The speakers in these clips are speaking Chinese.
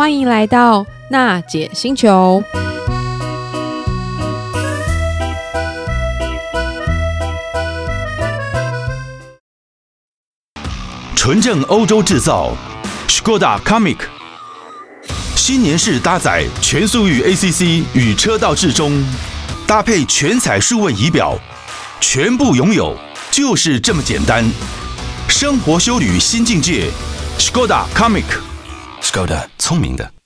欢迎来到娜姐星球。纯正欧洲制造，Škoda Kamiq，新年式搭载全速域 ACC 与车道智中，搭配全彩数位仪表，全部拥有就是这么简单。生活修旅新境界，Škoda c o m i c 高的聪明的。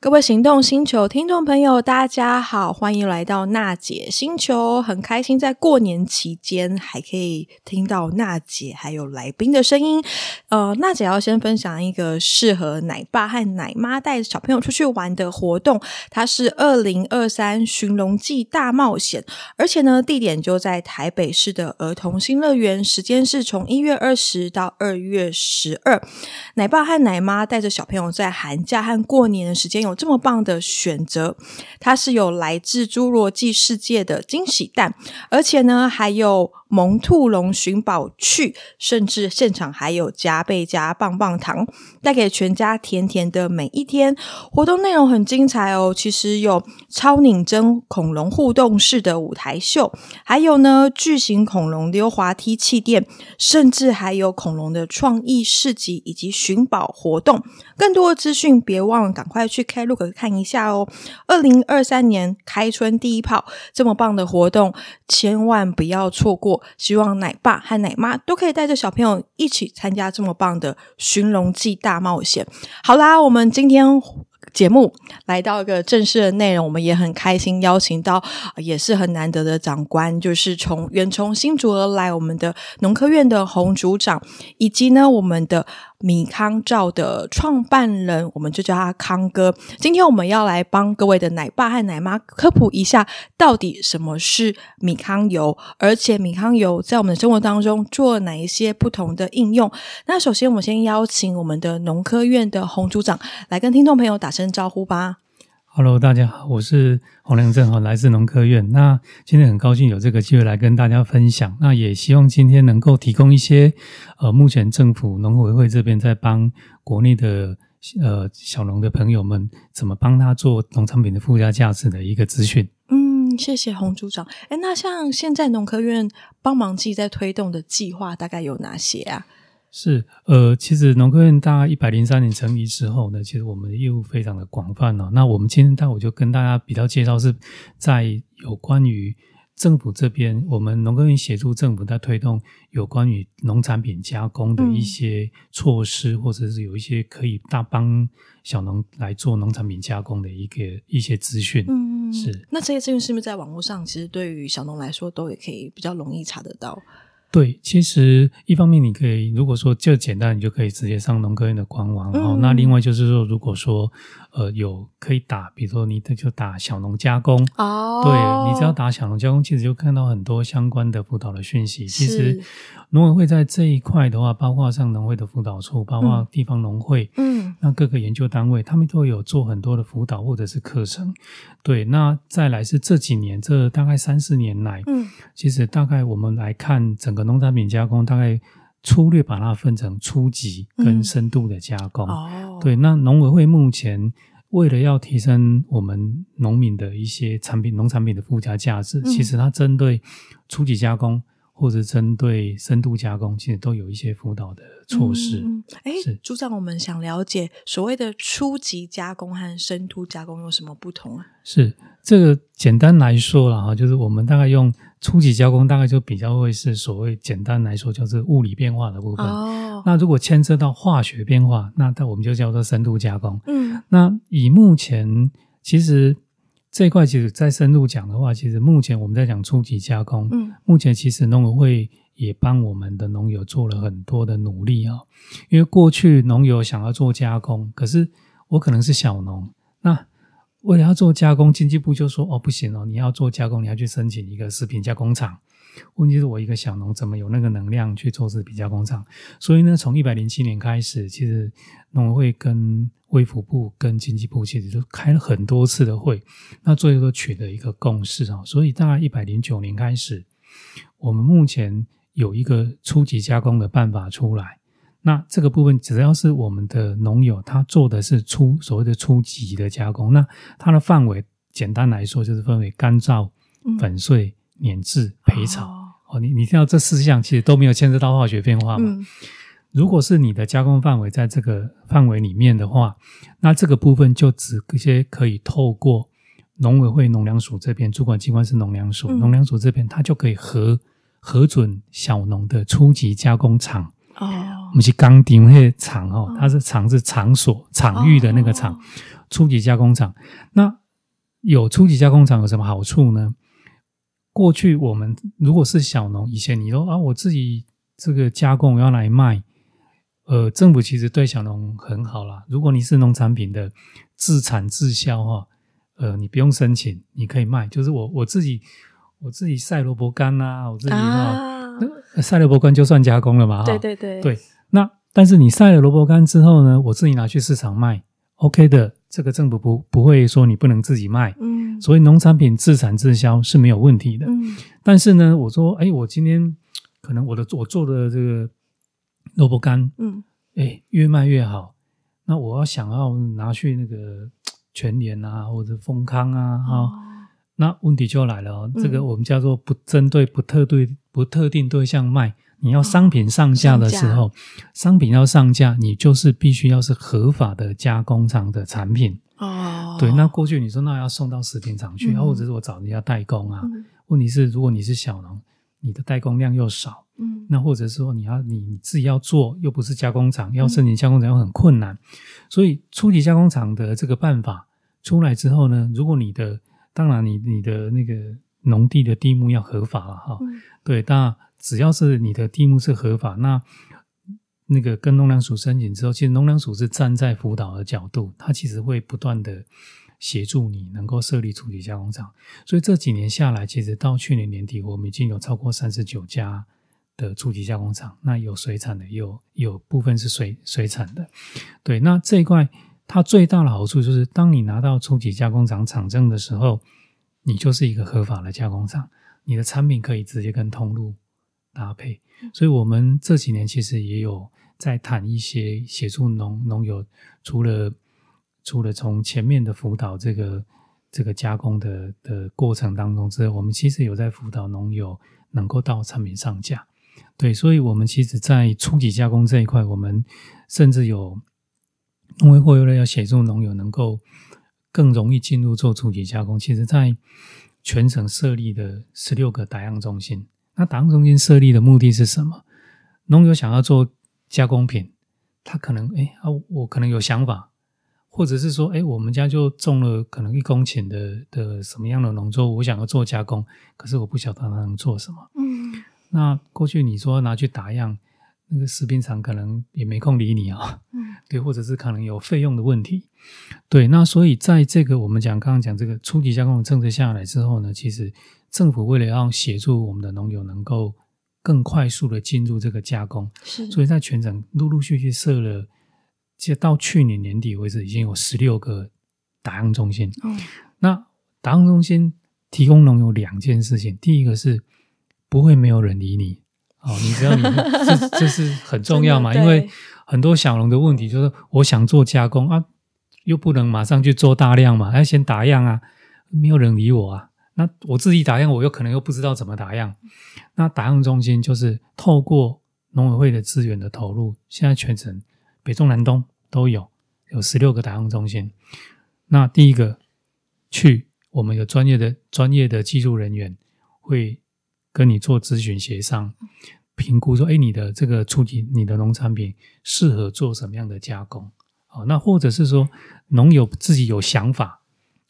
各位行动星球听众朋友，大家好，欢迎来到娜姐星球。很开心在过年期间还可以听到娜姐还有来宾的声音。呃，娜姐要先分享一个适合奶爸和奶妈带着小朋友出去玩的活动，它是二零二三寻龙记大冒险，而且呢，地点就在台北市的儿童新乐园，时间是从一月二十到二月十二。奶爸和奶妈带着小朋友在寒假和过年的时间有这么棒的选择，它是有来自侏罗纪世界的惊喜蛋，而且呢还有萌兔龙寻宝趣，甚至现场还有加倍加棒棒糖，带给全家甜甜的每一天。活动内容很精彩哦，其实有超拧真恐龙互动式的舞台秀，还有呢巨型恐龙溜滑梯气垫，甚至还有恐龙的创意市集以及寻宝活动。更多的资讯，别忘了赶快去看 Klook 看一下哦。二零二三年开春第一炮，这么棒的活动，千万不要错过。希望奶爸和奶妈都可以带着小朋友一起参加这么棒的寻龙记大冒险。好啦，我们今天节目来到一个正式的内容，我们也很开心邀请到也是很难得的长官，就是从远从新竹而来我们的农科院的洪组长，以及呢我们的。米康照的创办人，我们就叫他康哥。今天我们要来帮各位的奶爸和奶妈科普一下，到底什么是米康油，而且米康油在我们的生活当中做哪一些不同的应用。那首先，我们先邀请我们的农科院的洪组长来跟听众朋友打声招呼吧。Hello，大家好，我是洪良正哈，来自农科院。那今天很高兴有这个机会来跟大家分享。那也希望今天能够提供一些呃，目前政府农委会这边在帮国内的呃小农的朋友们怎么帮他做农产品的附加价值的一个资讯。嗯，谢谢洪组长。诶，那像现在农科院帮忙自己在推动的计划大概有哪些啊？是，呃，其实农科院大概一百零三年成立之后呢，其实我们的业务非常的广泛哦。那我们今天待会就跟大家比较介绍，是在有关于政府这边，我们农科院协助政府在推动有关于农产品加工的一些措施，嗯、或者是有一些可以大帮小农来做农产品加工的一个一些资讯。嗯，是。那这些资讯是不是在网络上，其实对于小农来说，都也可以比较容易查得到？对，其实一方面你可以，如果说就简单，你就可以直接上农科院的官网。然后，嗯，那另外就是说，如果说呃有可以打，比如说你就打小农加工哦，对，你只要打小农加工，其实就看到很多相关的辅导的讯息。其实农委会在这一块的话，包括像农会的辅导处，包括地方农会，嗯，那各个研究单位，他们都有做很多的辅导或者是课程。对，那再来是这几年，这大概三四年来，嗯，其实大概我们来看整个农产品加工，大概粗略把它分成初级跟深度的加工。嗯、哦，对，那农委会目前为了要提升我们农民的一些产品、农产品的附加价值，嗯、其实它针对初级加工。或者针对深度加工，其实都有一些辅导的措施。嗯，哎，组长，我们想了解所谓的初级加工和深度加工有什么不同啊？是这个简单来说了哈，就是我们大概用初级加工，大概就比较会是所谓简单来说就是物理变化的部分。哦，那如果牵涉到化学变化，那那我们就叫做深度加工。嗯，那以目前其实。这一块其实再深入讲的话，其实目前我们在讲初级加工。嗯，目前其实农委会也帮我们的农友做了很多的努力啊。因为过去农友想要做加工，可是我可能是小农，那为了要做加工，经济部就说：“哦，不行哦，你要做加工，你要去申请一个食品加工厂。”问题是我一个小农怎么有那个能量去做食品加工厂？所以呢，从一百零七年开始，其实农委会跟卫福部跟经济部其实都开了很多次的会，那最后都取得一个共识啊。所以大概一百零九年开始，我们目前有一个初级加工的办法出来。那这个部分只要是我们的农友，他做的是初所谓的初级的加工，那它的范围简单来说就是分为干燥、粉碎、碾制、焙炒。哦，你你听到这四项其实都没有牵涉到化学变化嘛？嗯、如果是你的加工范围在这个范围里面的话，那这个部分就只一些可以透过农委会农粮署这边主管机关是农粮署，农粮署这边它就可以核核准小农的初级加工厂。哦，我们是钢钉那些厂哦，它是厂是场所场域的那个厂，哦、初级加工厂。那有初级加工厂有什么好处呢？过去我们如果是小农，以前你说啊，我自己这个加工要来卖，呃，政府其实对小农很好啦。如果你是农产品的自产自销哈，呃，你不用申请，你可以卖。就是我我自己我自己晒萝卜干呐，我自己哈、啊，晒萝卜干就算加工了嘛哈。对对对对。那但是你晒了萝卜干之后呢，我自己拿去市场卖，OK 的。这个政府不不会说你不能自己卖，嗯，所以农产品自产自销是没有问题的，嗯。但是呢，我说，哎，我今天可能我的我做的这个萝卜干，嗯，哎，越卖越好，那我要想要拿去那个全联啊，或者丰康啊，哈、哦，那问题就来了哦，这个我们叫做不针对不特对不特定对象卖。你要商品上架的时候，商品要上架，你就是必须要是合法的加工厂的产品哦。对，那过去你说那要送到食品厂去，或者是我找人家代工啊？问题是，如果你是小农，你的代工量又少，嗯，那或者是说你要你你自己要做，又不是加工厂，要申请加工厂又很困难。所以初级加工厂的这个办法出来之后呢，如果你的当然你你的那个农地的地目要合法了哈，对，当然。只要是你的地目是合法，那那个跟农粮署申请之后，其实农粮署是站在辅导的角度，它其实会不断的协助你能够设立初级加工厂。所以这几年下来，其实到去年年底，我们已经有超过三十九家的初级加工厂，那有水产的，有有部分是水水产的。对，那这一块它最大的好处就是，当你拿到初级加工厂厂证的时候，你就是一个合法的加工厂，你的产品可以直接跟通路。搭配，所以我们这几年其实也有在谈一些协助农农友，除了除了从前面的辅导这个这个加工的的过程当中之外，我们其实有在辅导农友能够到产品上架。对，所以我们其实，在初级加工这一块，我们甚至有农委会为了要协助农友能够更容易进入做初级加工，其实在全省设立的十六个打样中心。那打样中心设立的目的是什么？农友想要做加工品，他可能哎啊，我可能有想法，或者是说，哎，我们家就种了可能一公顷的的什么样的农作物，我想要做加工，可是我不晓得他能做什么。嗯，那过去你说拿去打样，那个食品厂可能也没空理你啊。嗯，对，或者是可能有费用的问题。对，那所以在这个我们讲刚刚讲这个初级加工的政策下来之后呢，其实。政府为了要协助我们的农友能够更快速的进入这个加工，是，所以在全省陆陆续续设了，其实到去年年底为止，已经有十六个打样中心。哦，那打样中心提供农友两件事情，第一个是不会没有人理你，哦，你知道你这 这是很重要嘛？因为很多小农的问题就是，我想做加工啊，又不能马上去做大量嘛，要先打样啊，没有人理我啊。那我自己打样，我又可能又不知道怎么打样。那打样中心就是透过农委会的资源的投入，现在全省北中南东都有有十六个打样中心。那第一个去，我们有专业的专业的技术人员会跟你做咨询协商，评估说，哎，你的这个初级你的农产品适合做什么样的加工？好，那或者是说农友自己有想法，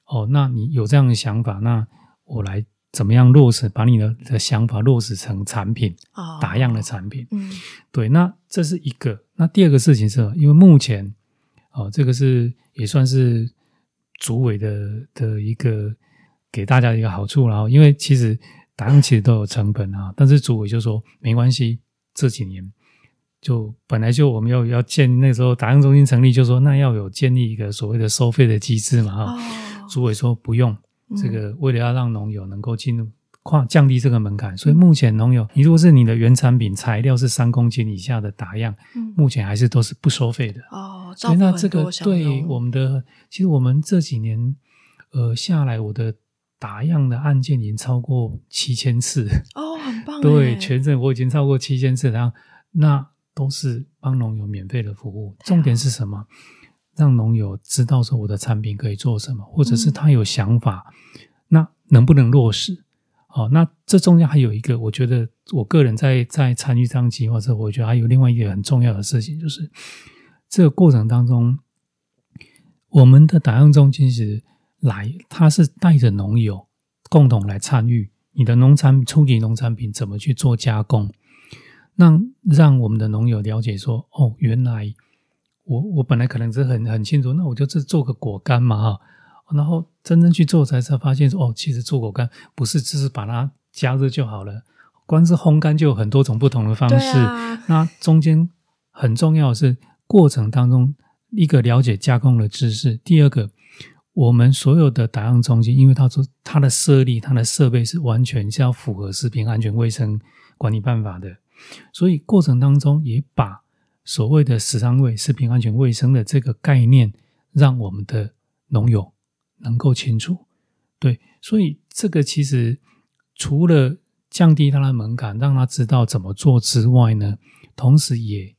哦，那你有这样的想法，那我来怎么样落实，把你的的想法落实成产品，打样的产品。嗯，对，那这是一个。那第二个事情是，因为目前，哦，这个是也算是主委的的一个给大家的一个好处。然后，因为其实打样其实都有成本啊，但是主委就说没关系，这几年就本来就我们要要建那时候打样中心成立，就说那要有建立一个所谓的收费的机制嘛，哈。主委说不用。这个为了要让农友能够进入跨降低这个门槛。所以目前农友，你如果是你的原产品材料是三公斤以下的打样，嗯、目前还是都是不收费的哦。所以那这个对我们的，其实我们这几年呃下来，我的打样的案件已经超过七千次哦，很棒。对，全省我已经超过七千次，然后那都是帮农友免费的服务。重点是什么？让农友知道说我的产品可以做什么，或者是他有想法，嗯、那能不能落实？哦，那这中间还有一个，我觉得我个人在在参与这样计划之后，我觉得还有另外一个很重要的事情，就是这个过程当中，我们的打样中心实来，他是带着农友共同来参与你的农产初级农产品怎么去做加工，让让我们的农友了解说，哦，原来。我我本来可能是很很清楚，那我就是做个果干嘛哈，然后真正去做才才发现说哦，其实做果干不是只是把它加热就好了，光是烘干就有很多种不同的方式。啊、那中间很重要的是过程当中一个了解加工的知识，第二个我们所有的打样中心，因为它说它的设立、它的设备是完全是要符合食品安全卫生管理办法的，所以过程当中也把。所谓的食安卫食品安全卫生的这个概念，让我们的农友能够清楚。对，所以这个其实除了降低他的门槛，让他知道怎么做之外呢，同时也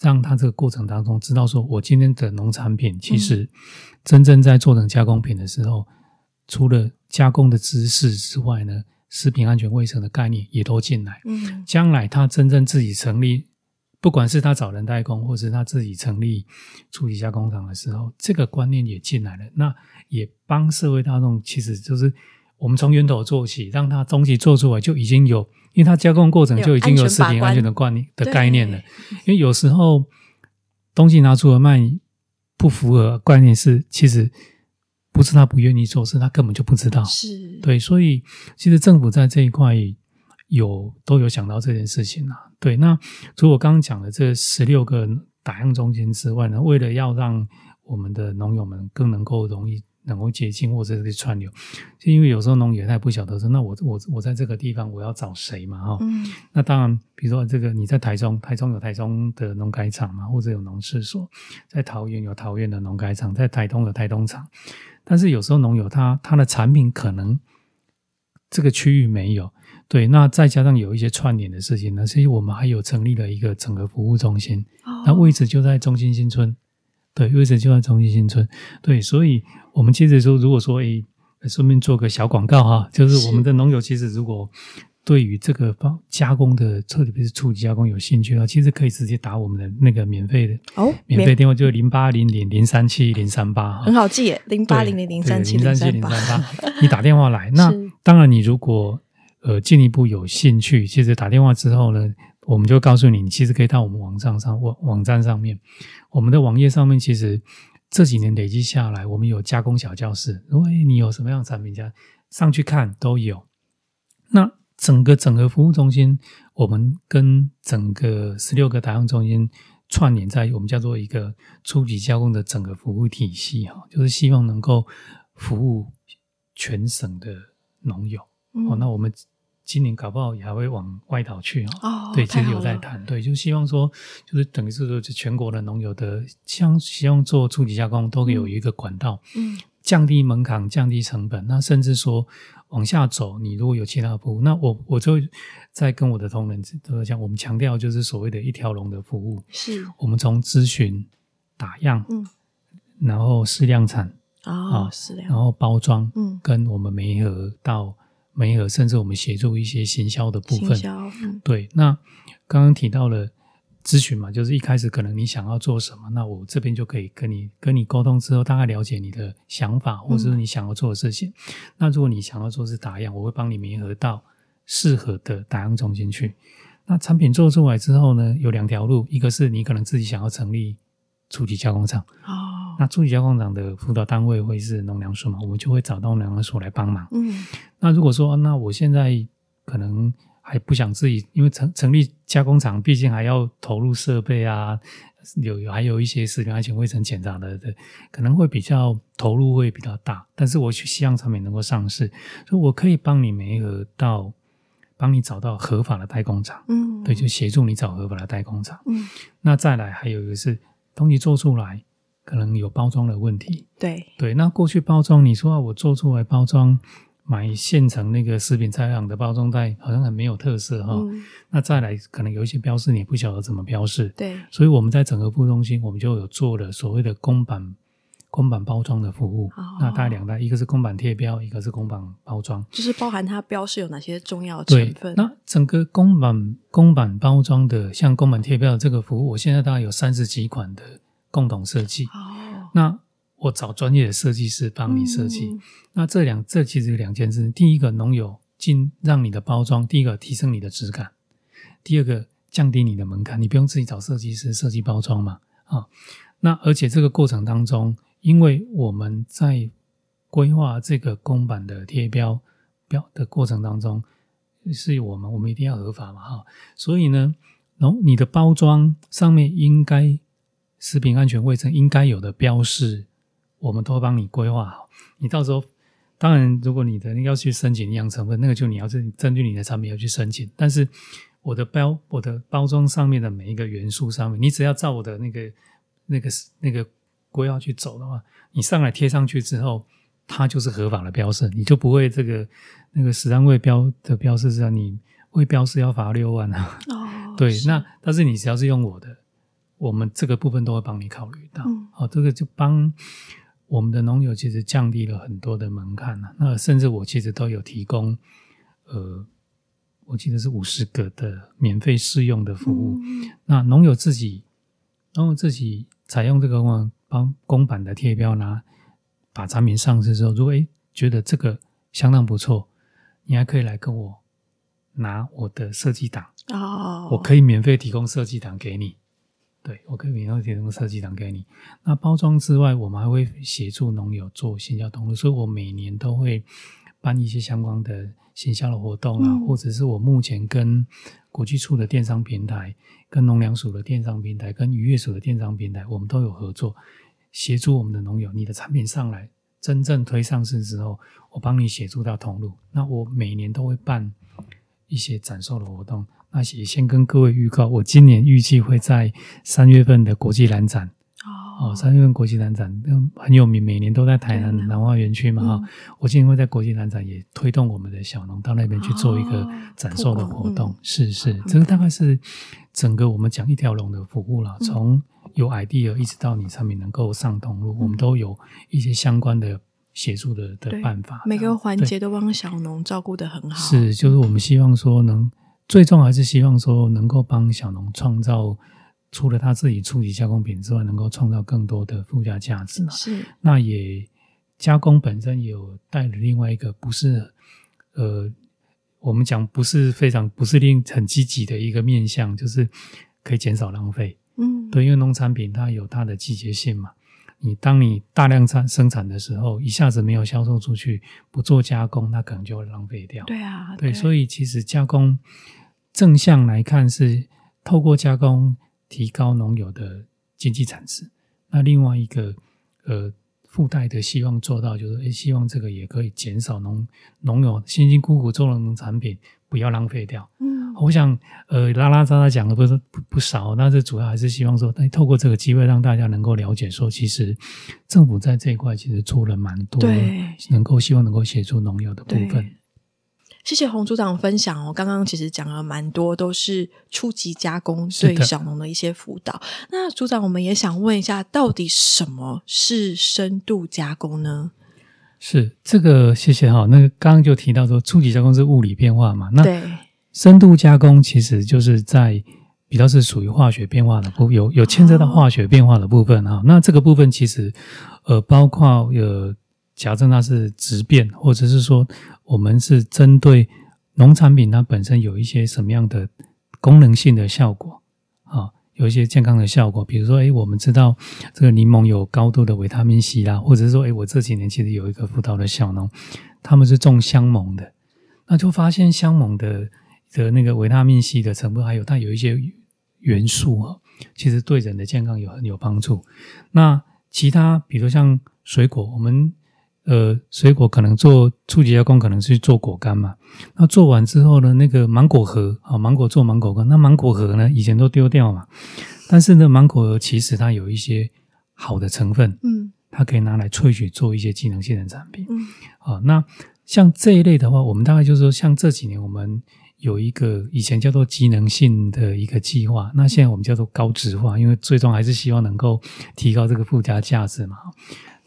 让他这个过程当中知道，说我今天的农产品其实真正在做成加工品的时候，嗯、除了加工的知识之外呢，食品安全卫生的概念也都进来。嗯，将来他真正自己成立。不管是他找人代工，或是他自己成立初级加工厂的时候，这个观念也进来了。那也帮社会大众，其实就是我们从源头做起，让他东西做出来就已经有，因为他加工过程就已经有食品安全的观念的概念了。因为有时候东西拿出来卖不符合观念是，其实不是他不愿意做，是他根本就不知道。是对，所以其实政府在这一块有都有想到这件事情啊。对，那除了我刚刚讲的这十六个打样中心之外呢，为了要让我们的农友们更能够容易能够接近或者是串流，就因为有时候农友他也不晓得说，那我我我在这个地方我要找谁嘛哈？嗯。那当然，比如说这个你在台中，台中有台中的农改场嘛，或者有农事所；在桃园有桃园的农改场，在台东有台东厂。但是有时候农友他他的产品可能这个区域没有。对，那再加上有一些串联的事情呢，所以我们还有成立了一个整合服务中心，哦、那位置就在中心新村。对，位置就在中心新村。对，所以我们接着说，如果说诶，顺便做个小广告哈，就是我们的农友其实如果对于这个方加工的，特别是初级加工有兴趣的话，其实可以直接打我们的那个免费的哦，免费电话就是零八零零零三七零三八，很好记耶，零八零零零三七零三八，你打电话来。那当然，你如果呃，进一步有兴趣，其实打电话之后呢，我们就告诉你，你其实可以到我们网站上网网站上面，我们的网页上面，其实这几年累积下来，我们有加工小教室，如果你有什么样的产品，加上去看都有。那整个整个服务中心，我们跟整个十六个打样中心串联在，我们叫做一个初级加工的整个服务体系哈，就是希望能够服务全省的农友。哦，那我们今年搞不好也还会往外岛去哦。对，其实有在谈，对，就希望说，就是等于是说，全国的农友的，像希望做初级加工都有一个管道，嗯，降低门槛，降低成本。那甚至说往下走，你如果有其他的服务，那我我就在跟我的同仁都讲，我们强调就是所谓的一条龙的服务，是我们从咨询、打样，嗯，然后试量产啊，试量，然后包装，嗯，跟我们媒合到。没有，甚至我们协助一些行销的部分。嗯、对，那刚刚提到了咨询嘛，就是一开始可能你想要做什么，那我这边就可以跟你跟你沟通之后，大概了解你的想法，或者是你想要做的事情。嗯、那如果你想要做是打样，我会帮你媒合到适合的打样中心去。那产品做出来之后呢，有两条路，一个是你可能自己想要成立初级加工厂。哦那初级加工厂的辅导单位会是农粮署嘛？我们就会找到农粮署来帮忙。嗯，那如果说那我现在可能还不想自己，因为成成立加工厂，毕竟还要投入设备啊，有有还有一些食品安全卫生检查的的，可能会比较投入会比较大，但是我去希望产品能够上市，所以我可以帮你媒合到，帮你找到合法的代工厂，嗯，对，就协助你找合法的代工厂，嗯，那再来还有一个是东西做出来可能有包装的问题，对对，那过去包装你说啊，我做出来包装。买现成那个食品材料的包装袋，好像很没有特色哈、嗯。那再来，可能有一些标示你不晓得怎么标示。对，所以我们在整个服务中心，我们就有做了所谓的公版公版包装的服务。哦、那大概两代，一个是公版贴标，一个是公版包装，就是包含它标示有哪些重要成分。那整个公版公版包装的，像公版贴标的这个服务，我现在大概有三十几款的共同设计。哦，那。我找专业的设计师帮你设计。嗯、那这两这其实有两件事：第一个，农友进让你的包装，第一个提升你的质感；第二个，降低你的门槛，你不用自己找设计师设计包装嘛。啊，那而且这个过程当中，因为我们在规划这个公版的贴标标的过程当中，是我们我们一定要合法嘛，哈。所以呢，然后你的包装上面应该食品安全卫生应该有的标示。我们都会帮你规划好，你到时候当然，如果你的要去申请营养成分，那个就你要是根据你的产品要去申请。但是我的标，我的包装上面的每一个元素上面，你只要照我的那个那个那个规划去走的话，你上来贴上去之后，它就是合法的标示，你就不会这个那个食安卫标的标示是让你未标示要罚六万啊。哦，对，那但是你只要是用我的，我们这个部分都会帮你考虑到。嗯，好，这个就帮。我们的农友其实降低了很多的门槛了，那甚至我其实都有提供，呃，我记得是五十个的免费试用的服务。嗯、那农友自己，农友自己采用这个公帮公版的贴标拿，把产品上市之后，如果诶觉得这个相当不错，你还可以来跟我拿我的设计档哦，我可以免费提供设计档给你。对，我可以免费提供设计档给你。那包装之外，我们还会协助农友做行销通路，所以我每年都会办一些相关的行销的活动啊，嗯、或者是我目前跟国际处的电商平台、跟农粮署的电商平台、跟渔业署的电商平台，我们都有合作，协助我们的农友，你的产品上来真正推上市之后，我帮你协助到通路。那我每年都会办一些展售的活动。那也先跟各位预告，我今年预计会在三月份的国际兰展哦，三月份国际兰展很有名，每年都在台南南花园区嘛哈、嗯。我今年会在国际兰展也推动我们的小农到那边去做一个展售的活动，哦、是是，这个大概是整个我们讲一条龙的服务了，从有 idea 一直到你产品能够上通路，嗯、我们都有一些相关的协助的的办法，每个环节都帮小农照顾得很好。是，就是我们希望说能。最终还是希望说能够帮小农创造，除了他自己初级加工品之外，能够创造更多的附加价值。是，那也加工本身也有带了另外一个不是，呃，我们讲不是非常不是令很积极的一个面向，就是可以减少浪费。嗯，对，因为农产品它有它的季节性嘛。你当你大量产生产的时候，一下子没有销售出去，不做加工，那可能就会浪费掉。对啊，对，对，所以其实加工。正向来看是透过加工提高农友的经济产值，那另外一个呃附带的希望做到就是，诶，希望这个也可以减少农农友辛辛苦苦做的农产品不要浪费掉。嗯，我想呃拉拉杂杂讲的不是不不少，但是主要还是希望说，诶，透过这个机会让大家能够了解说，其实政府在这一块其实做了蛮多，对，能够希望能够协助农友的部分。谢谢洪组长分享哦，刚刚其实讲了蛮多，都是初级加工对小农的一些辅导。那组长，我们也想问一下，到底什么是深度加工呢？是这个，谢谢哈。那个刚刚就提到说，初级加工是物理变化嘛？那对，深度加工其实就是在比较是属于化学变化的部分，有有牵涉到化学变化的部分哈、哦。那这个部分其实呃，包括有。假设它是质变，或者是说我们是针对农产品它本身有一些什么样的功能性的效果啊，有一些健康的效果，比如说，诶，我们知道这个柠檬有高度的维他命 C 啦，或者是说，诶，我这几年其实有一个辅导的小农，他们是种香檬的，那就发现香檬的的那个维他命 C 的成分，还有它有一些元素啊，其实对人的健康有很有帮助。那其他比如像水果，我们呃水果可能做初级加工，可能是做果干嘛。那做完之后呢，那个芒果核啊，芒果做芒果干，那芒果核呢以前都丢掉嘛。但是呢，芒果核其实它有一些好的成分，嗯，它可以拿来萃取做一些机能性的产品，嗯，啊，那像这一类的话，我们大概就是说，像这几年我们。有一个以前叫做机能性的一个计划，那现在我们叫做高值化，因为最终还是希望能够提高这个附加价值嘛。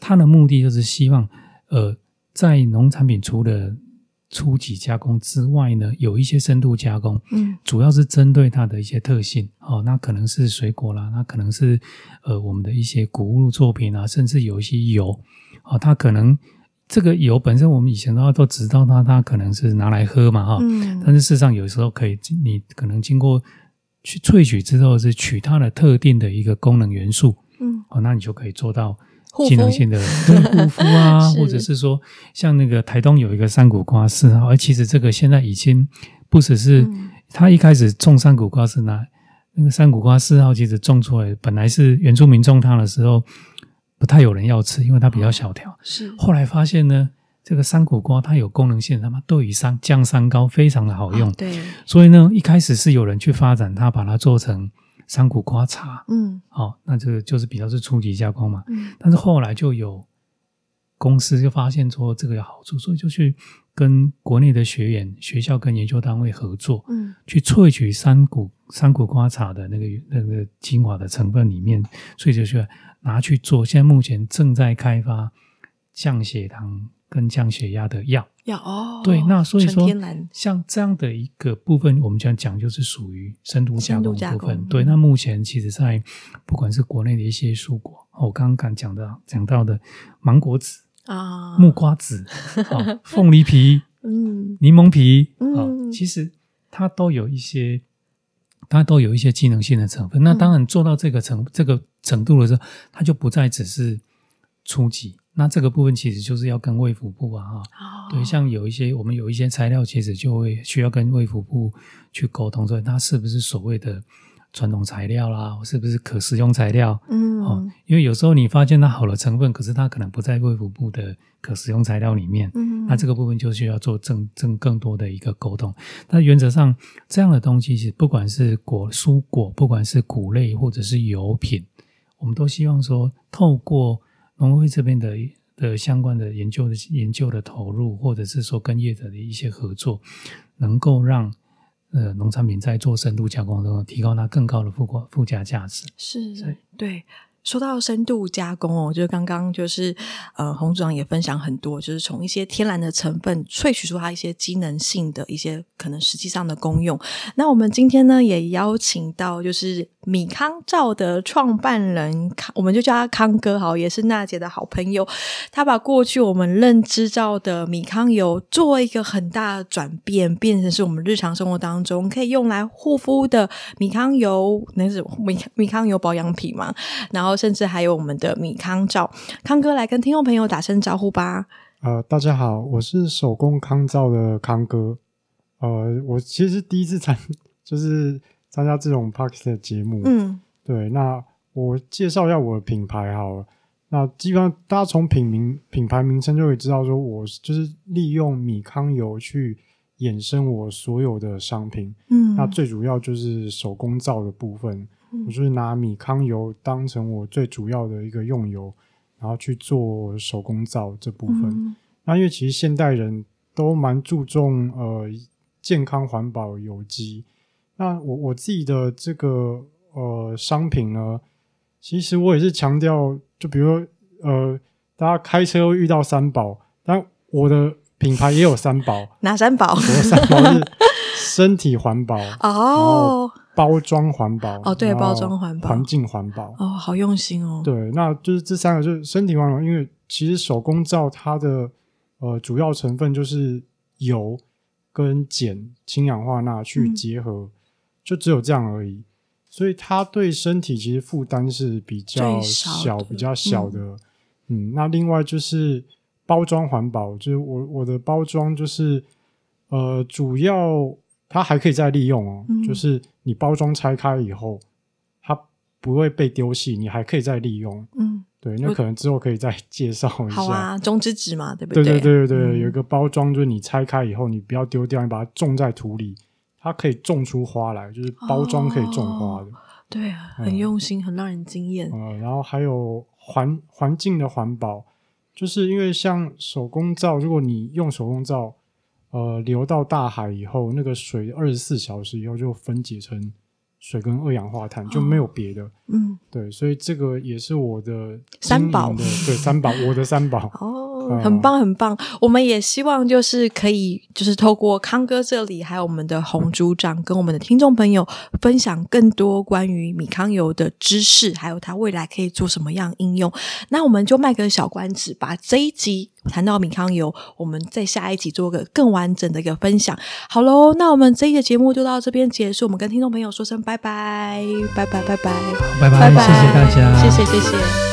它的目的就是希望，呃，在农产品除了初级加工之外呢，有一些深度加工，嗯，主要是针对它的一些特性，哦，那可能是水果啦，那可能是呃我们的一些谷物作品啊，甚至有一些油，哦，它可能。这个油本身，我们以前的话都知道它，它可能是拿来喝嘛，哈、嗯。但是事实上，有时候可以，你可能经过去萃取之后，是取它的特定的一个功能元素，嗯，哦，那你就可以做到机能性的护肤啊，或者是说，像那个台东有一个山谷瓜四号，而其实这个现在已经不只是他一开始种山谷瓜是拿那个山谷瓜四号，其实种出来本来是原住民种它的时候。不太有人要吃，因为它比较小条。是，后来发现呢，这个山谷瓜它有功能性，它嘛对于三降三高非常的好用。哦、对，所以呢，一开始是有人去发展它，把它做成山谷瓜茶。嗯，好、哦，那这个就是比较是初级加工嘛。嗯，但是后来就有公司就发现说这个有好处，所以就去跟国内的学员、学校跟研究单位合作，嗯，去萃取山谷山谷瓜茶的那个那个精华的成分里面，所以就去。拿去做，现在目前正在开发降血糖跟降血压的药。药哦，对，那所以说，像这样的一个部分，我们讲讲就是属于深度加工的部分。对，那目前其实，在不管是国内的一些蔬果，我刚刚讲的讲到的芒果籽啊、木瓜籽、凤梨皮、嗯、柠檬皮啊，其实它都有一些。它都有一些机能性的成分，那当然做到这个程、嗯、这个程度的时候，它就不再只是初级。那这个部分其实就是要跟卫福部啊，哈、哦，对，像有一些我们有一些材料，其实就会需要跟卫福部去沟通，说它是不是所谓的。传统材料啦，是不是可食用材料？嗯，哦，因为有时候你发现它好的成分，可是它可能不在卫福部的可食用材料里面。嗯，那这个部分就需要做正正更多的一个沟通。那原则上，这样的东西是不管是果蔬果，不管是谷类或者是油品，我们都希望说，透过农会这边的的相关的研究的研究的投入，或者是说跟业者的一些合作，能够让。呃，农产品在做深度加工中，提高它更高的附加附加价值。是，对。说到深度加工哦，就是刚刚就是呃，洪组长也分享很多，就是从一些天然的成分萃取出它一些机能性的一些可能实际上的功用。那我们今天呢，也邀请到就是米康皂的创办人康，我们就叫他康哥好，也是娜姐的好朋友。他把过去我们认知到的米康油做一个很大的转变，变成是我们日常生活当中可以用来护肤的米康油，那是米米康油保养品嘛，然后。甚至还有我们的米康照，康哥来跟听众朋友打声招呼吧。呃，大家好，我是手工康照的康哥。呃，我其实第一次参，就是参加这种 Parks 的节目。嗯，对。那我介绍一下我的品牌好了。那基本上大家从品名、品牌名称就会知道，说我就是利用米康油去衍生我所有的商品。嗯，那最主要就是手工皂的部分。我就是拿米糠油当成我最主要的一个用油，然后去做手工皂这部分。嗯、那因为其实现代人都蛮注重呃健康环保有机。那我我自己的这个呃商品呢，其实我也是强调，就比如说呃大家开车会遇到三宝，但我的品牌也有三宝。哪三宝？我的三宝是身体环保哦。包装环保哦，对，包装环保，环境环保哦，好用心哦。对，那就是这三个，就是身体环保。因为其实手工皂它的呃主要成分就是油跟碱、氢氧化钠去结合，嗯，就只有这样而已。所以它对身体其实负担是比较小、比较小的。嗯，嗯，那另外就是包装环保，就是我我的包装就是呃主要。它还可以再利用哦，嗯、就是你包装拆开以后，它不会被丢弃，你还可以再利用。嗯，对，那可能之后可以再介绍一下。好啊，中之纸嘛，对不对？对对对对对，嗯、有一个包装，就是你拆开以后，你不要丢掉，你把它种在土里，它可以种出花来，就是包装可以种花的。哦、对啊，很用心，嗯、很让人惊艳。呃、嗯，然后还有环环境的环保，就是因为像手工皂，如果你用手工皂，呃，流到大海以后，那个水二十四小时以后就分解成。水跟二氧化碳就没有别的，嗯，对，所以这个也是我的三宝，对，三宝，我的三宝，哦，很棒，很棒。我们也希望就是可以，就是透过康哥这里，还有我们的洪组长跟我们的听众朋友分享更多关于米糠油的知识，还有它未来可以做什么样应用。那我们就卖个小关子，把这一集。谈到米糠油，我们在下一集做个更完整的一个分享。好喽，那我们这一集节目就到这边结束。我们跟听众朋友说声拜拜，拜拜，拜拜，拜拜，谢谢大家，谢谢，谢谢。